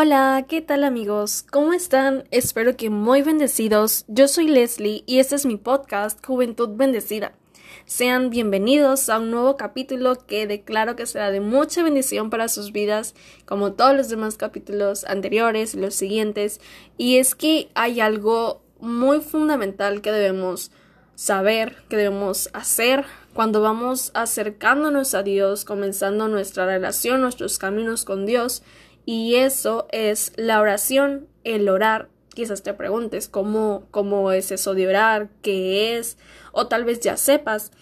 Hola, ¿qué tal amigos? ¿Cómo están? Espero que muy bendecidos. Yo soy Leslie y este es mi podcast Juventud Bendecida. Sean bienvenidos a un nuevo capítulo que declaro que será de mucha bendición para sus vidas, como todos los demás capítulos anteriores y los siguientes. Y es que hay algo muy fundamental que debemos saber, que debemos hacer cuando vamos acercándonos a Dios, comenzando nuestra relación, nuestros caminos con Dios y eso es la oración, el orar. Quizás te preguntes cómo, cómo es eso de orar, qué es, o tal vez ya sepas.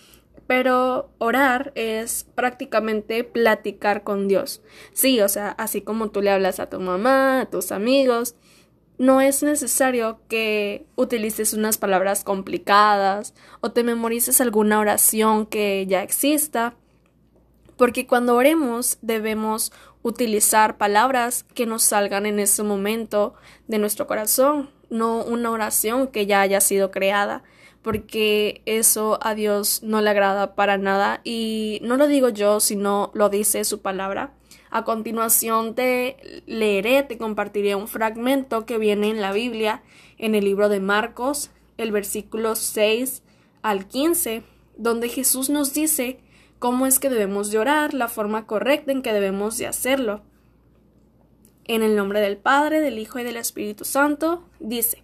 Pero orar es prácticamente platicar con Dios. Sí, o sea, así como tú le hablas a tu mamá, a tus amigos, no es necesario que utilices unas palabras complicadas o te memorices alguna oración que ya exista, porque cuando oremos debemos utilizar palabras que nos salgan en ese momento de nuestro corazón, no una oración que ya haya sido creada, porque eso a Dios no le agrada para nada y no lo digo yo, sino lo dice su palabra. A continuación te leeré, te compartiré un fragmento que viene en la Biblia, en el libro de Marcos, el versículo 6 al 15, donde Jesús nos dice cómo es que debemos de orar, la forma correcta en que debemos de hacerlo. En el nombre del Padre, del Hijo y del Espíritu Santo, dice,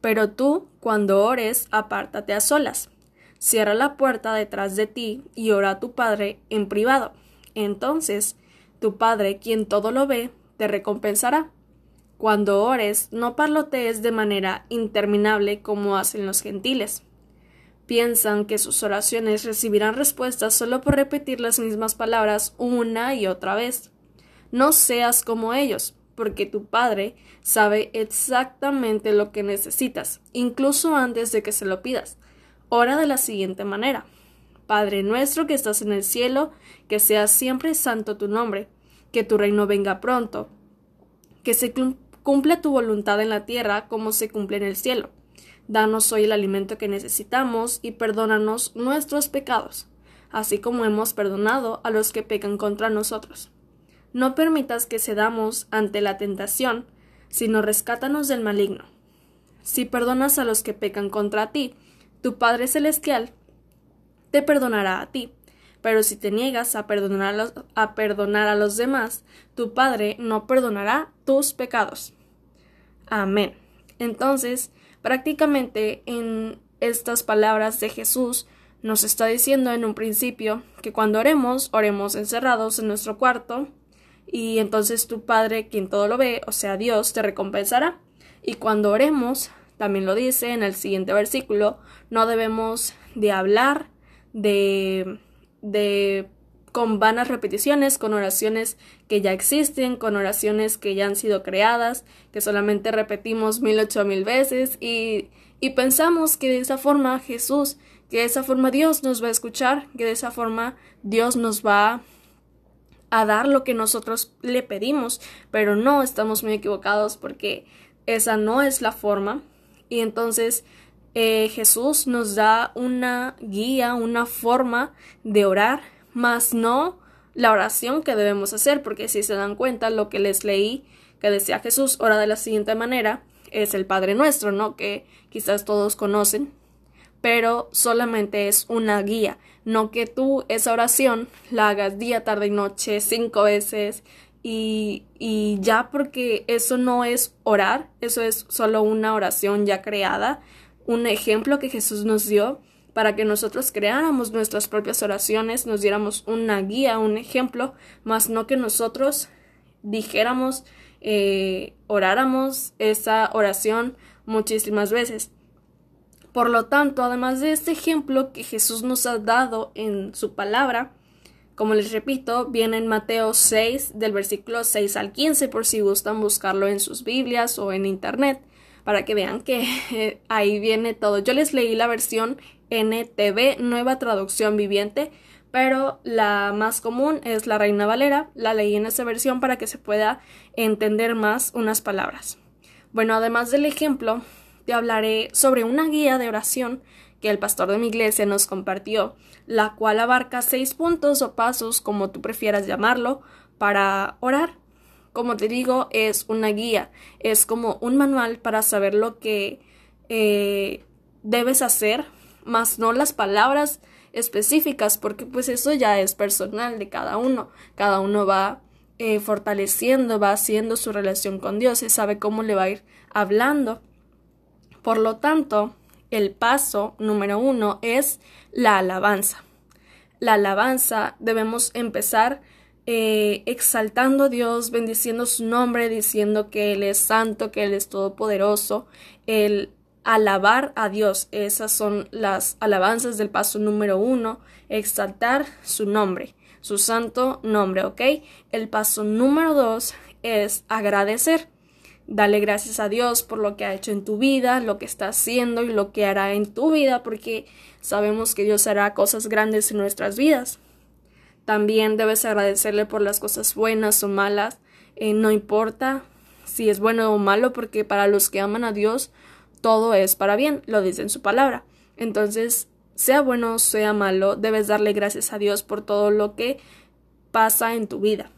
Pero tú, cuando ores, apártate a solas, cierra la puerta detrás de ti y ora a tu Padre en privado. Entonces, tu Padre, quien todo lo ve, te recompensará. Cuando ores, no parlotees de manera interminable como hacen los gentiles piensan que sus oraciones recibirán respuestas solo por repetir las mismas palabras una y otra vez. No seas como ellos, porque tu Padre sabe exactamente lo que necesitas, incluso antes de que se lo pidas. Ora de la siguiente manera. Padre nuestro que estás en el cielo, que sea siempre santo tu nombre, que tu reino venga pronto, que se cumpla tu voluntad en la tierra como se cumple en el cielo. Danos hoy el alimento que necesitamos y perdónanos nuestros pecados, así como hemos perdonado a los que pecan contra nosotros. No permitas que cedamos ante la tentación, sino rescátanos del maligno. Si perdonas a los que pecan contra ti, tu Padre Celestial te perdonará a ti. Pero si te niegas a perdonar a, los, a perdonar a los demás, tu Padre no perdonará tus pecados. Amén. Entonces, Prácticamente en estas palabras de Jesús nos está diciendo en un principio que cuando oremos, oremos encerrados en nuestro cuarto y entonces tu Padre, quien todo lo ve, o sea Dios, te recompensará. Y cuando oremos, también lo dice en el siguiente versículo, no debemos de hablar de, de con vanas repeticiones, con oraciones que ya existen, con oraciones que ya han sido creadas, que solamente repetimos mil ocho mil veces y, y pensamos que de esa forma Jesús, que de esa forma Dios nos va a escuchar, que de esa forma Dios nos va a dar lo que nosotros le pedimos, pero no estamos muy equivocados porque esa no es la forma. Y entonces eh, Jesús nos da una guía, una forma de orar más no la oración que debemos hacer, porque si se dan cuenta, lo que les leí que decía Jesús, ora de la siguiente manera, es el Padre Nuestro, ¿no? Que quizás todos conocen, pero solamente es una guía, no que tú esa oración la hagas día, tarde y noche cinco veces y, y ya porque eso no es orar, eso es solo una oración ya creada, un ejemplo que Jesús nos dio para que nosotros creáramos nuestras propias oraciones, nos diéramos una guía, un ejemplo, más no que nosotros dijéramos, eh, oráramos esa oración muchísimas veces. Por lo tanto, además de este ejemplo que Jesús nos ha dado en su palabra, como les repito, viene en Mateo 6, del versículo 6 al 15, por si gustan buscarlo en sus Biblias o en Internet, para que vean que ahí viene todo. Yo les leí la versión NTV, nueva traducción viviente, pero la más común es la Reina Valera. La leí en esa versión para que se pueda entender más unas palabras. Bueno, además del ejemplo, te hablaré sobre una guía de oración que el pastor de mi iglesia nos compartió, la cual abarca seis puntos o pasos, como tú prefieras llamarlo, para orar. como te digo, es una guía, es como un manual para saber lo que eh, debes hacer, más no las palabras específicas, porque pues eso ya es personal de cada uno. Cada uno va eh, fortaleciendo, va haciendo su relación con Dios y sabe cómo le va a ir hablando. Por lo tanto, el paso número uno es la alabanza. La alabanza debemos empezar eh, exaltando a Dios, bendiciendo su nombre, diciendo que Él es santo, que Él es todopoderoso, el alabar a Dios. Esas son las alabanzas del paso número uno, exaltar su nombre, su santo nombre, ¿ok? El paso número dos es agradecer. Dale gracias a Dios por lo que ha hecho en tu vida, lo que está haciendo y lo que hará en tu vida, porque sabemos que Dios hará cosas grandes en nuestras vidas. También debes agradecerle por las cosas buenas o malas, eh, no importa si es bueno o malo, porque para los que aman a Dios, todo es para bien, lo dice en su palabra. Entonces, sea bueno o sea malo, debes darle gracias a Dios por todo lo que pasa en tu vida.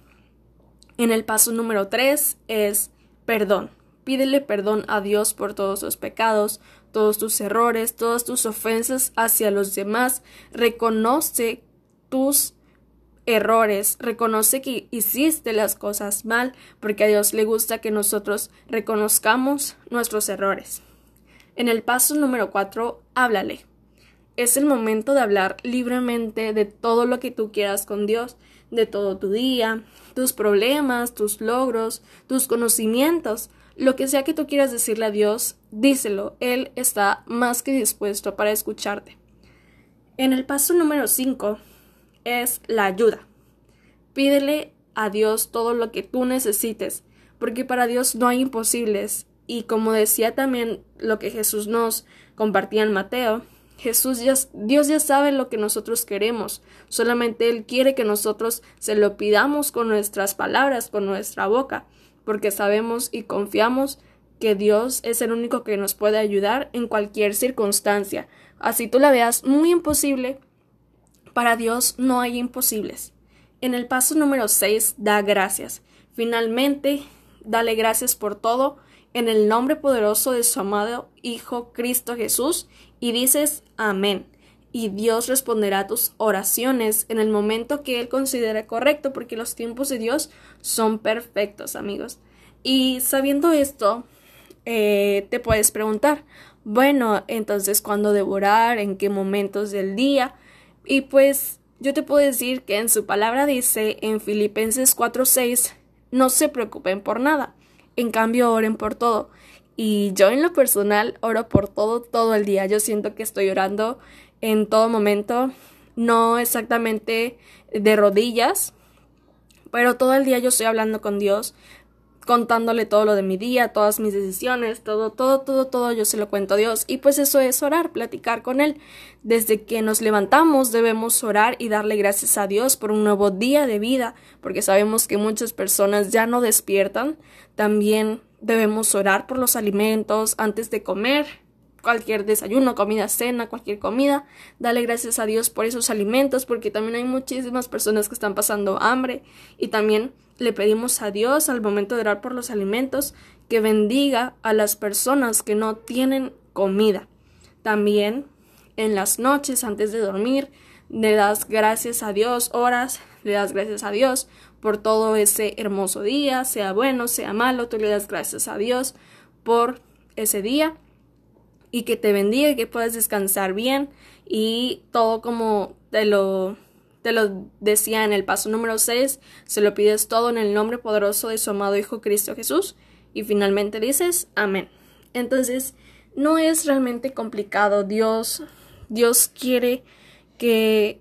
En el paso número tres es perdón. Pídele perdón a Dios por todos tus pecados, todos tus errores, todas tus ofensas hacia los demás. Reconoce tus errores, reconoce que hiciste las cosas mal, porque a Dios le gusta que nosotros reconozcamos nuestros errores. En el paso número 4, háblale. Es el momento de hablar libremente de todo lo que tú quieras con Dios, de todo tu día, tus problemas, tus logros, tus conocimientos, lo que sea que tú quieras decirle a Dios, díselo, Él está más que dispuesto para escucharte. En el paso número 5 es la ayuda. Pídele a Dios todo lo que tú necesites, porque para Dios no hay imposibles y como decía también lo que Jesús nos compartía en Mateo, Jesús ya, Dios ya sabe lo que nosotros queremos, solamente Él quiere que nosotros se lo pidamos con nuestras palabras, con nuestra boca, porque sabemos y confiamos que Dios es el único que nos puede ayudar en cualquier circunstancia. Así tú la veas muy imposible, para Dios no hay imposibles. En el paso número 6, da gracias. Finalmente, dale gracias por todo en el nombre poderoso de su amado Hijo Cristo Jesús y dices amén. Y Dios responderá tus oraciones en el momento que Él considere correcto, porque los tiempos de Dios son perfectos, amigos. Y sabiendo esto, eh, te puedes preguntar, bueno, entonces, ¿cuándo devorar? ¿En qué momentos del día? Y pues yo te puedo decir que en su palabra dice en Filipenses 4:6, no se preocupen por nada en cambio, oren por todo. Y yo en lo personal oro por todo todo el día. Yo siento que estoy orando en todo momento, no exactamente de rodillas, pero todo el día yo estoy hablando con Dios, contándole todo lo de mi día, todas mis decisiones, todo, todo, todo, todo, yo se lo cuento a Dios. Y pues eso es orar, platicar con Él. Desde que nos levantamos debemos orar y darle gracias a Dios por un nuevo día de vida, porque sabemos que muchas personas ya no despiertan. También debemos orar por los alimentos antes de comer, cualquier desayuno, comida, cena, cualquier comida. Dale gracias a Dios por esos alimentos, porque también hay muchísimas personas que están pasando hambre y también le pedimos a Dios al momento de orar por los alimentos que bendiga a las personas que no tienen comida. También en las noches antes de dormir le das gracias a Dios, horas, le das gracias a Dios por todo ese hermoso día, sea bueno, sea malo, tú le das gracias a Dios por ese día y que te bendiga y que puedas descansar bien y todo como te lo te lo decía en el paso número 6, se lo pides todo en el nombre poderoso de su amado Hijo Cristo Jesús y finalmente dices amén. Entonces, no es realmente complicado. Dios Dios quiere que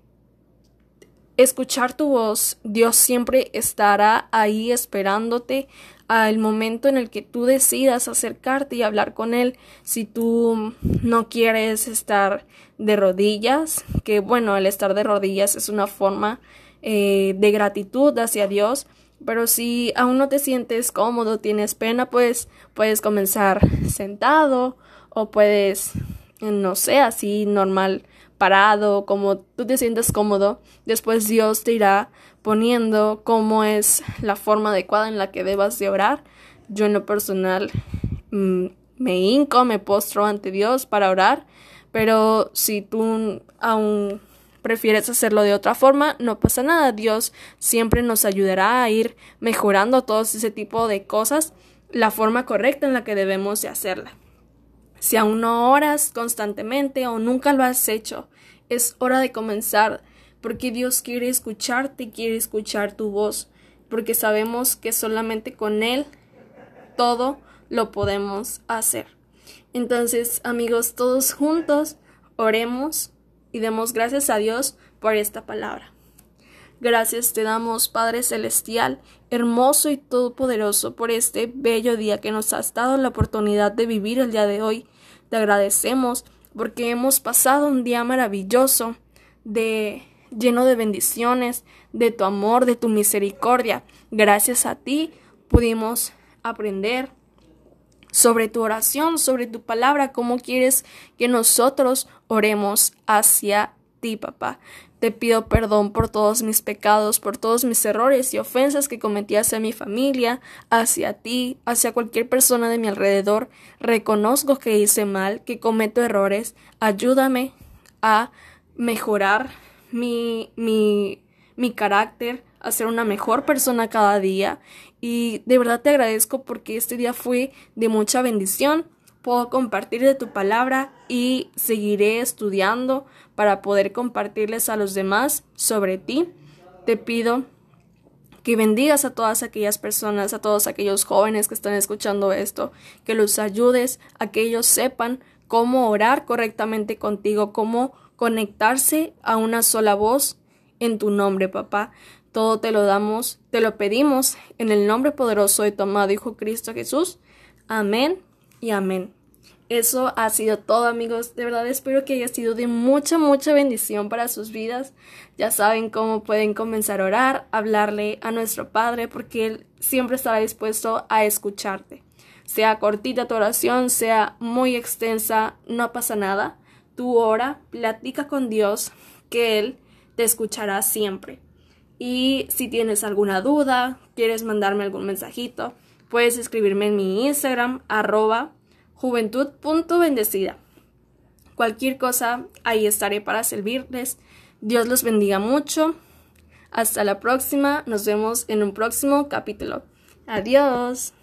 escuchar tu voz, Dios siempre estará ahí esperándote al momento en el que tú decidas acercarte y hablar con Él. Si tú no quieres estar de rodillas, que bueno, el estar de rodillas es una forma eh, de gratitud hacia Dios, pero si aún no te sientes cómodo, tienes pena, pues puedes comenzar sentado o puedes, no sé, así normal parado, como tú te sientes cómodo. Después Dios te irá poniendo cómo es la forma adecuada en la que debas de orar. Yo en lo personal mm, me hinco, me postro ante Dios para orar, pero si tú aún prefieres hacerlo de otra forma, no pasa nada. Dios siempre nos ayudará a ir mejorando todo ese tipo de cosas, la forma correcta en la que debemos de hacerla. Si aún no oras constantemente o nunca lo has hecho, es hora de comenzar, porque Dios quiere escucharte, quiere escuchar tu voz, porque sabemos que solamente con Él todo lo podemos hacer. Entonces, amigos, todos juntos, oremos y demos gracias a Dios por esta palabra. Gracias te damos, Padre Celestial, hermoso y todopoderoso, por este bello día que nos has dado la oportunidad de vivir el día de hoy. Te agradecemos porque hemos pasado un día maravilloso, de lleno de bendiciones, de tu amor, de tu misericordia. Gracias a ti pudimos aprender sobre tu oración, sobre tu palabra, cómo quieres que nosotros oremos hacia ti, papá. Te pido perdón por todos mis pecados, por todos mis errores y ofensas que cometí hacia mi familia, hacia ti, hacia cualquier persona de mi alrededor. Reconozco que hice mal, que cometo errores. Ayúdame a mejorar mi, mi, mi carácter, a ser una mejor persona cada día. Y de verdad te agradezco porque este día fue de mucha bendición puedo compartir de tu palabra y seguiré estudiando para poder compartirles a los demás sobre ti. Te pido que bendigas a todas aquellas personas, a todos aquellos jóvenes que están escuchando esto, que los ayudes a que ellos sepan cómo orar correctamente contigo, cómo conectarse a una sola voz en tu nombre, papá. Todo te lo damos, te lo pedimos en el nombre poderoso de tu amado Hijo Cristo Jesús. Amén y amén. Eso ha sido todo amigos, de verdad espero que haya sido de mucha, mucha bendición para sus vidas. Ya saben cómo pueden comenzar a orar, hablarle a nuestro Padre, porque Él siempre estará dispuesto a escucharte. Sea cortita tu oración, sea muy extensa, no pasa nada. Tú ora, platica con Dios, que Él te escuchará siempre. Y si tienes alguna duda, quieres mandarme algún mensajito, puedes escribirme en mi Instagram, arroba juventud.bendecida. Cualquier cosa, ahí estaré para servirles. Dios los bendiga mucho. Hasta la próxima. Nos vemos en un próximo capítulo. Adiós.